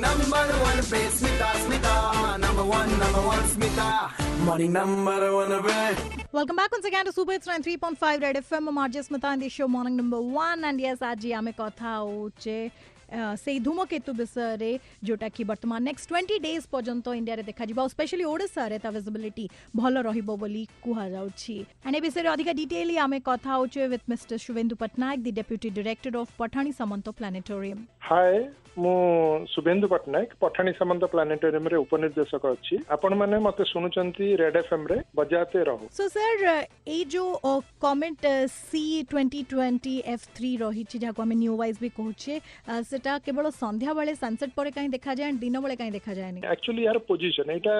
Morning number one पे Smita Smita number one number one Smita morning number one पे Welcome back once again to Super Hits 93.5 Red FM. I'm Arjay Smita in the show Morning Number 1 and yes, आज जी हमें कथा उचे সেই ধূমকেতু বিষয়ে যেটা কি বর্তমান নেক্সট টোয়েন্টি ডেজ পর্যন্ত ইন্ডিয়ারে দেখাযিব আউ স্পেশালি ওড়িশার তা ভিজিবিলিটি ভাল রহব বলে কুহযাচ্ছি এন্ড এ বিষয়ে অধিক ডিটেলি আমি কথা হচ্ছে with mister Subhendu Pattnaik the deputy director of Pathani Samanta planetarium hi ମୁଁ ଶୁଭେନ୍ଦୁ ପଟ୍ଟନାୟକ ପଠାଣି ସାମନ୍ତ ପ୍ଲାନେଟୋରିୟମରେ ଉପନିର୍ଦ୍ଦେଶକ ଅଛି ଆପଣମାନେ ମତେ ଶୁଣୁଛନ୍ତି ରେଡ୍ ଏଫଏମ୍ ରେ ବଜାତେ ରହୁ ସୋ ସାର୍ ଏଇ ଯୋଉ comet C twenty twenty F three ରହିଛି ଯାହାକୁ ଆମେ ନ୍ୟୁ ୱାଇଜ୍ ବି କହୁଛେ ସେଟା କେବଳ ସନ୍ଧ୍ୟାବେଳେ ସନ୍ସେଟ୍ ପରେ କାହିଁ ଦେଖାଯାଏ ଦିନବେଳେ କାହିଁ ଦେଖାଯାଏନି ଆକ୍ଚୁଆଲି ୟାର ପୋଜିସନ୍ ଏଇଟା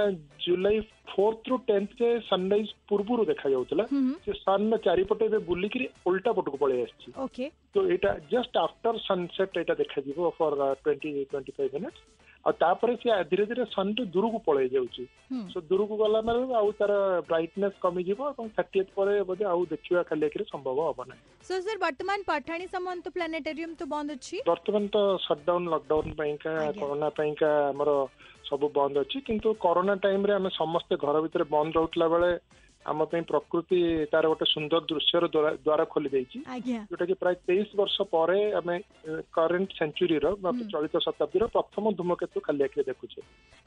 ଜୁଲାଇ ଫୋର୍ଥ ରୁ ଟେନ୍ଥ ରେ ସନରାଇଜ ପୂର୍ବରୁ ଦେଖାଯାଉଥିଲା ସେ ସନ୍ ଚାରିପଟେ ଏବେ ବୁଲିକିରି ଓଲଟା ପଟକୁ ପଳେଇ ଆସିଛି ଓକେ তো ଏଇଟା ଜଷ୍ଟ ଆଫ୍ଟର ସନସେଟ୍ ଏଇଟା ଦେଖାଯିବ for twenty twenty five minutes ଆଉ ତାପରେ ସିଏ ଧୀରେ ଧୀରେ ସନ୍ରୁ ଦୂରକୁ ପଳେଇ ଯାଉଛି ସୋ ଦୂରକୁ ଗଲା ମାନେ ଆଉ ତାର ବ୍ରାଇଟନେସ୍ କମିଯିବ ଏବଂ ଥାର୍ଟିଏଥ୍ ପରେ ବୋଧେ ଆଉ ଦେଖିବା ଖାଲି ଏକରେ ସମ୍ଭବ ହବ ନାହିଁ ସୋ ସାର୍ ବର୍ତ୍ତମାନ ପଠାଣି ସାମନ୍ତ ପ୍ଲାନେଟୋରିୟମ ତ ବନ୍ଦ ଅଛି ବର୍ତ୍ତମାନ ତ ସଟଡାଉନ ଲକଡାଉନ ପାଇଁକା କରୋନା ପାଇଁକା ଆମର ସବୁ ବନ୍ଦ ଅଛି କିନ୍ତୁ କରୋନା ଟାଇମରେ ଆମେ ସମସ୍ତେ ଘର ଭିତରେ ବନ୍ଦ ରହୁଥିଲା ବେଳେ ଆମ ପାଇଁ ପ୍ରକୃତି ତାର ଗୋଟେ ସୁନ୍ଦର ଦୃଶ୍ୟର ଦ୍ଵାରା ଖୋଲି ଦେଇଛି ଯୋଉଟାକି ପ୍ରାୟ ତେଇଶ ବର୍ଷ ପରେ ଆମେ କରେଣ୍ଟ ସେଞ୍ଚୁରୀର ବା ଚଳିତ ଶତାବ୍ଦୀର ପ୍ରଥମ ଧୂମକେତୁ ଖାଲି ଆଖିରେ ଦେଖୁଛେ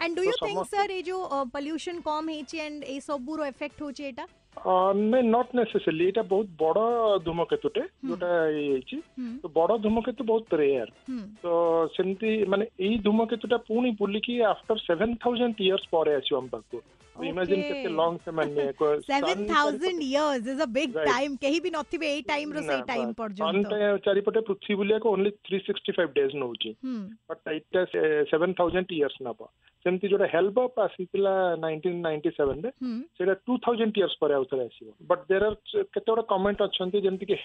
and do you think sir ଏ ଯୋ ପଲ୍ୟୁସନ କମ ହେଇଛି ଏଣ୍ଡ ଏ ସବୁର ଏଫେକ୍ଟ ହଉଛି ଏଇଟା ନାଇଁ ନଟ୍ ନେସେସରି ଏଇଟା ବହୁତ ବଡ ଧୂମକେତୁଟେ ଯୋଉଟା ଇଏ ହେଇଛି ତ ବଡ ଧୂମକେତୁ ବହୁତ ରେୟାର ତ ସେମିତି ମାନେ ଏଇ ଧୂମକେତୁଟା ପୁଣି ବୁଲିକି ଆଫ୍ଟର ସେଭେନ୍ ଥାଉଜେଣ୍ଡ ଇୟର୍ସ ପରେ ଆସିବ ଆମ ପାଖକୁ ଇମାଜିନ୍ କେତେ ଲଙ୍ଗ ସେମାନେ seven thousand years is a big time କେହି ବି ନଥିବେ ଏଇ ଟାଇମ୍ ର ସେଇ ଟାଇମ୍ ପର୍ଯ୍ୟନ୍ତ ଚାରିପଟେ ପୃଥିବୀ ବୁଲିବାକୁ ଓନ୍ଲି 365 ଡେଜ୍ ନଉଛି ବଟ୍ ଏଇଟା 7000 ଇୟର୍ସ ନବ ସେମିତି ଯୋଉଟା ହେଲ୍ବ ପାସ୍ ହେଇଥିଲା ନାଇନଟିନ୍ ନାଇଣ୍ଟି ସେଭେନରେ ସେଇଟା ଟୁ ଥାଉଜେଣ୍ଡ ଇୟର୍ସ ପରେ ଆଉ ଥରେ ଆସିବ ବଟ୍ ଦେର୍ ଆର୍ କେତେ ଗୋଟେ କମେଣ୍ଟ ଅଛନ୍ତି ଯେମିତିକି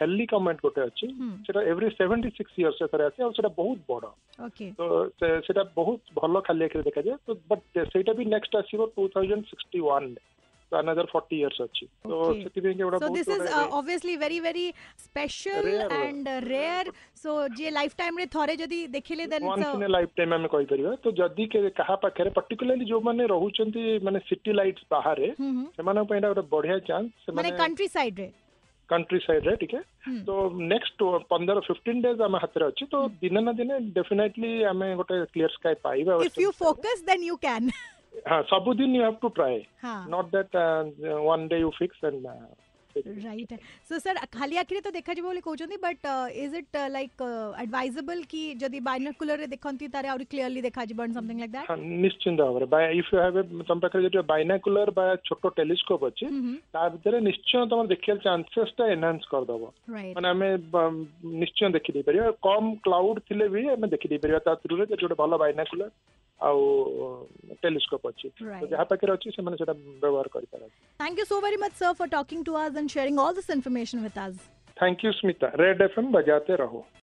ହେଲି କମେଣ୍ଟ ଗୋଟେ ଅଛି ସେଟା ଏଭ୍ରି ସେଭେଣ୍ଟି ସିକ୍ସ ଇୟର୍ସ ଥରେ ଆସେ ଆଉ ସେଟା ବହୁତ ବଡ଼ ତ ସେଟା ବହୁତ ଭଲ ଖାଲି ଆଖିରେ ଦେଖାଯାଏ ତ ବଟ୍ ସେଇଟା ବି ନେକ୍ସଟ ଆସିବ ଟୁ ଥାଉଜେଣ୍ଡ ସିକ୍ସଟି ୱାନ୍ରେ another 40 years achi so sethipainka ke so this is uh, obviously very very special rare. and uh, rare so je lifetime re thore jodi dekhile then once so... in a lifetime ame koi pariba to jodi ke kaha pakhare particularly jo mane rahuchanti mane city lights bahare semana pai euda badhiya chance semane mane country side re country side रे ठीक है तो next पंद्रह fifteen days आम हाथ अच्छी तो दिन ना दिन डेफिनेटली आम गोटे क्लीयर स्काई पाइबा if you focus then you can हाँ सबुदिन you have to try not that one day you fix and right so sir खाली आखिर तो देखा जी बोले कहते but is it like advisable कि जदि बाइनोकुलर रे देखंती तारे और क्लियरली देखा जी बर्न समथिंग लाइक दैट हां निश्चिंत भाବରେ by if you have some पाखरे जदि बाइनोकुलर बाय छोटो टेलीस्कोप अछि ता भितरे निश्चय तुम देखियल चांसेस ता एनहांस कर दबो माने हमें um, निश्चय देखि दे परियो कम क्लाउड थिले भी हमें देखि दे परियो ता थ्रू रे जोटे भलो बाइनोकुलर ଆଉ ଟେଲିସ୍କୋପ ଅଛି ଯାହା ପାଖରେ ଅଛି ସେମାନେ ସେଟା ବ୍ୟବହାର କରିପାରନ୍ତି thank you so very much sir for talking to us and sharing all this information with us thank you Smita red F बजाते रहो